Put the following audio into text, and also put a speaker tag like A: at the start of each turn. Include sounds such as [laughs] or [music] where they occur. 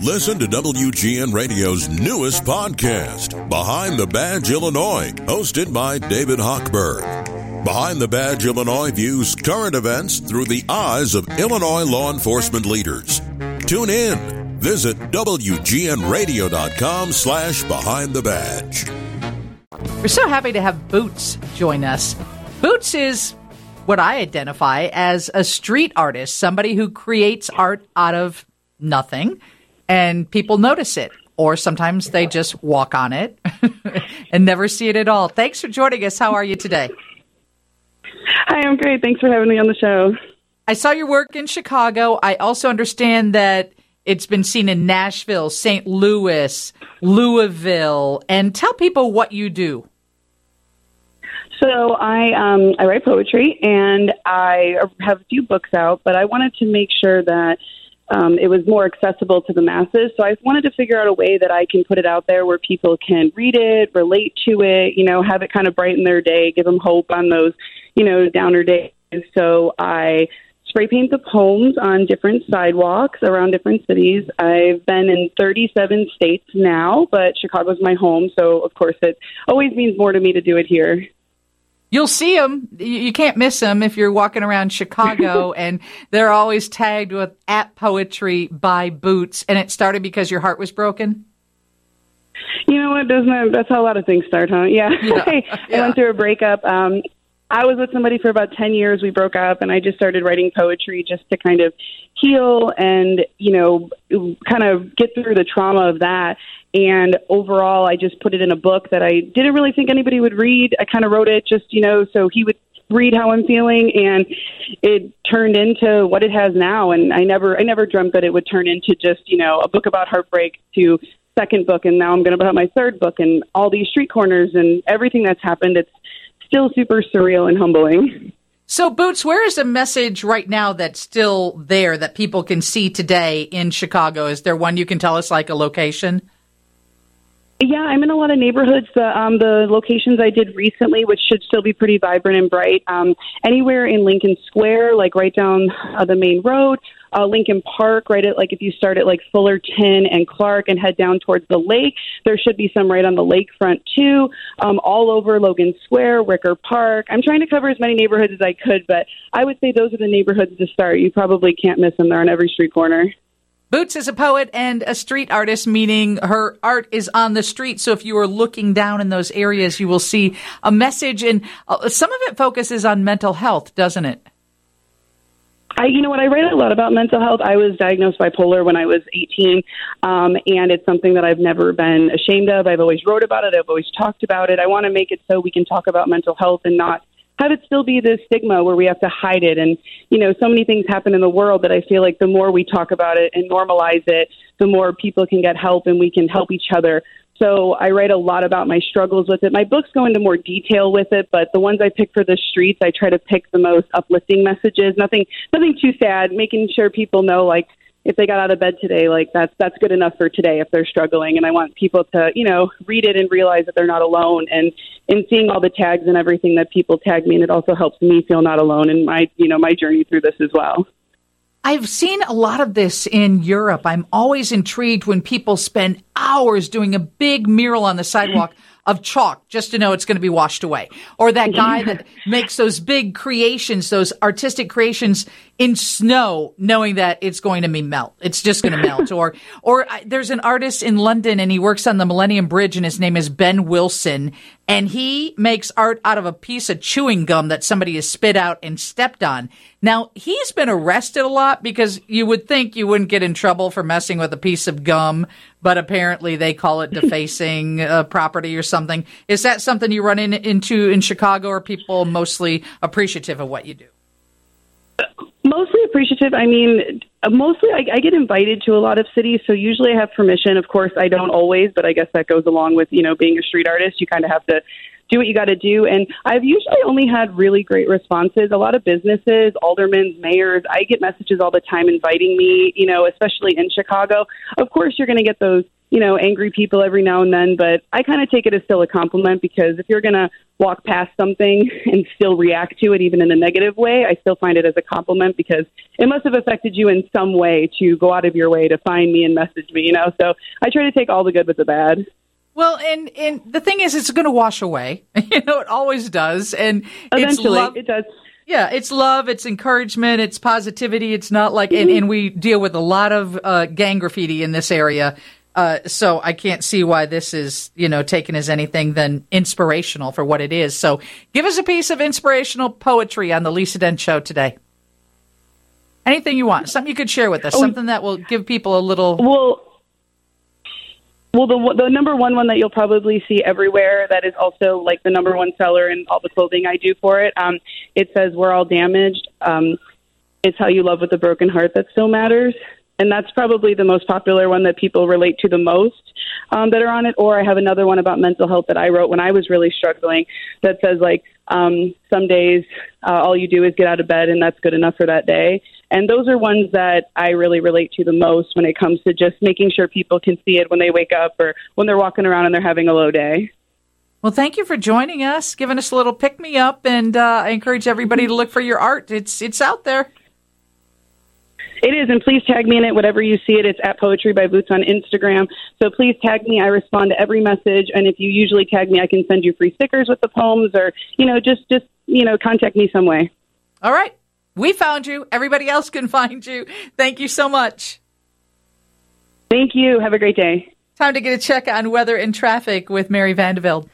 A: Listen to WGN Radio's newest podcast, Behind the Badge Illinois, hosted by David Hochberg. Behind the Badge Illinois views current events through the eyes of Illinois law enforcement leaders. Tune in. Visit WGNRadio.com slash Behind the Badge.
B: We're so happy to have Boots join us. Boots is what I identify as a street artist, somebody who creates art out of nothing and people notice it. Or sometimes they just walk on it [laughs] and never see it at all. Thanks for joining us. How are you today?
C: Hi, I'm great. Thanks for having me on the show.
B: I saw your work in Chicago. I also understand that it's been seen in Nashville, St. Louis, Louisville, and tell people what you do.
C: So I um, I write poetry and I have a few books out, but I wanted to make sure that um, it was more accessible to the masses. So I wanted to figure out a way that I can put it out there where people can read it, relate to it, you know, have it kind of brighten their day, give them hope on those, you know, downer days. So I spray paint the poems on different sidewalks around different cities. I've been in 37 states now, but Chicago's my home, so of course it always means more to me to do it here.
B: You'll see them. You can't miss them if you're walking around Chicago, [laughs] and they're always tagged with "at poetry by Boots." And it started because your heart was broken.
C: You know what? Doesn't that's how a lot of things start, huh? Yeah. yeah. [laughs] I, I went through a breakup. Um, I was with somebody for about 10 years. We broke up, and I just started writing poetry just to kind of heal and, you know, kind of get through the trauma of that. And overall, I just put it in a book that I didn't really think anybody would read. I kind of wrote it just, you know, so he would read how I'm feeling and it turned into what it has now and I never I never dreamt that it would turn into just, you know, a book about heartbreak to second book and now I'm going to have my third book and all these street corners and everything that's happened it's still super surreal and humbling.
B: So, Boots, where is the message right now that's still there that people can see today in Chicago? Is there one you can tell us, like a location?
C: Yeah, I'm in a lot of neighborhoods. The um, the locations I did recently, which should still be pretty vibrant and bright, um, anywhere in Lincoln Square, like right down uh, the main road, uh, Lincoln Park, right at like if you start at like Fullerton and Clark and head down towards the lake, there should be some right on the lakefront too. Um, all over Logan Square, Wicker Park. I'm trying to cover as many neighborhoods as I could, but I would say those are the neighborhoods to start. You probably can't miss them. They're on every street corner.
B: Boots is a poet and a street artist, meaning her art is on the street. So if you are looking down in those areas, you will see a message. And uh, some of it focuses on mental health, doesn't it?
C: I, you know what, I write a lot about mental health. I was diagnosed bipolar when I was 18, um, and it's something that I've never been ashamed of. I've always wrote about it. I've always talked about it. I want to make it so we can talk about mental health and not have it still be this stigma where we have to hide it. And, you know, so many things happen in the world that I feel like the more we talk about it and normalize it, the more people can get help and we can help each other. So I write a lot about my struggles with it. My books go into more detail with it, but the ones I pick for the streets, I try to pick the most uplifting messages. Nothing, nothing too sad. Making sure people know, like, if they got out of bed today, like that's that's good enough for today if they're struggling. And I want people to, you know, read it and realize that they're not alone. And in seeing all the tags and everything that people tag me, and it also helps me feel not alone in my, you know, my journey through this as well.
B: I've seen a lot of this in Europe. I'm always intrigued when people spend hours doing a big mural on the sidewalk of chalk just to know it's going to be washed away. Or that guy that makes those big creations, those artistic creations in snow, knowing that it's going to be melt. It's just going [laughs] to melt. or, or uh, there's an artist in London and he works on the Millennium Bridge and his name is Ben Wilson and he makes art out of a piece of chewing gum that somebody has spit out and stepped on. Now, he's been arrested a lot because you would think you wouldn't get in trouble for messing with a piece of gum, but apparently they call it [laughs] defacing uh, property or something. Is that something you run in, into in Chicago or people mostly appreciative of what you do?
C: Mostly appreciative. I mean, mostly I, I get invited to a lot of cities, so usually I have permission. Of course, I don't always, but I guess that goes along with you know being a street artist. You kind of have to do what you got to do. And I've usually only had really great responses. A lot of businesses, aldermen, mayors, I get messages all the time inviting me, you know, especially in Chicago. Of course, you're going to get those you know, angry people every now and then, but I kind of take it as still a compliment because if you're going to walk past something [laughs] and still react to it, even in a negative way, I still find it as a compliment because it must have affected you in some way to go out of your way to find me and message me, you know? So I try to take all the good with the bad.
B: Well, and and the thing is, it's going to wash away. [laughs] you know, it always does, and
C: eventually
B: love,
C: it does.
B: Yeah, it's love, it's encouragement, it's positivity. It's not like, and, and we deal with a lot of uh, gang graffiti in this area. Uh, so I can't see why this is, you know, taken as anything than inspirational for what it is. So give us a piece of inspirational poetry on the Lisa Dent Show today. Anything you want, something you could share with us, oh, something that will give people a little.
C: Well, well, the the number one one that you'll probably see everywhere that is also like the number one seller in all the clothing I do for it. Um, it says "We're all damaged." Um, it's how you love with a broken heart that still matters, and that's probably the most popular one that people relate to the most um, that are on it. Or I have another one about mental health that I wrote when I was really struggling that says like um, some days uh, all you do is get out of bed and that's good enough for that day. And those are ones that I really relate to the most when it comes to just making sure people can see it when they wake up or when they're walking around and they're having a low day.
B: Well, thank you for joining us, giving us a little pick me up, and uh, I encourage everybody to look for your art. It's it's out there.
C: It is, and please tag me in it. Whatever you see it, it's at Poetry by Boots on Instagram. So please tag me. I respond to every message, and if you usually tag me, I can send you free stickers with the poems, or you know, just just you know, contact me some way.
B: All right, we found you. Everybody else can [laughs] find you. Thank you so much.
C: Thank you. Have a great day.
B: Time to get a check on weather and traffic with Mary Van de Velde.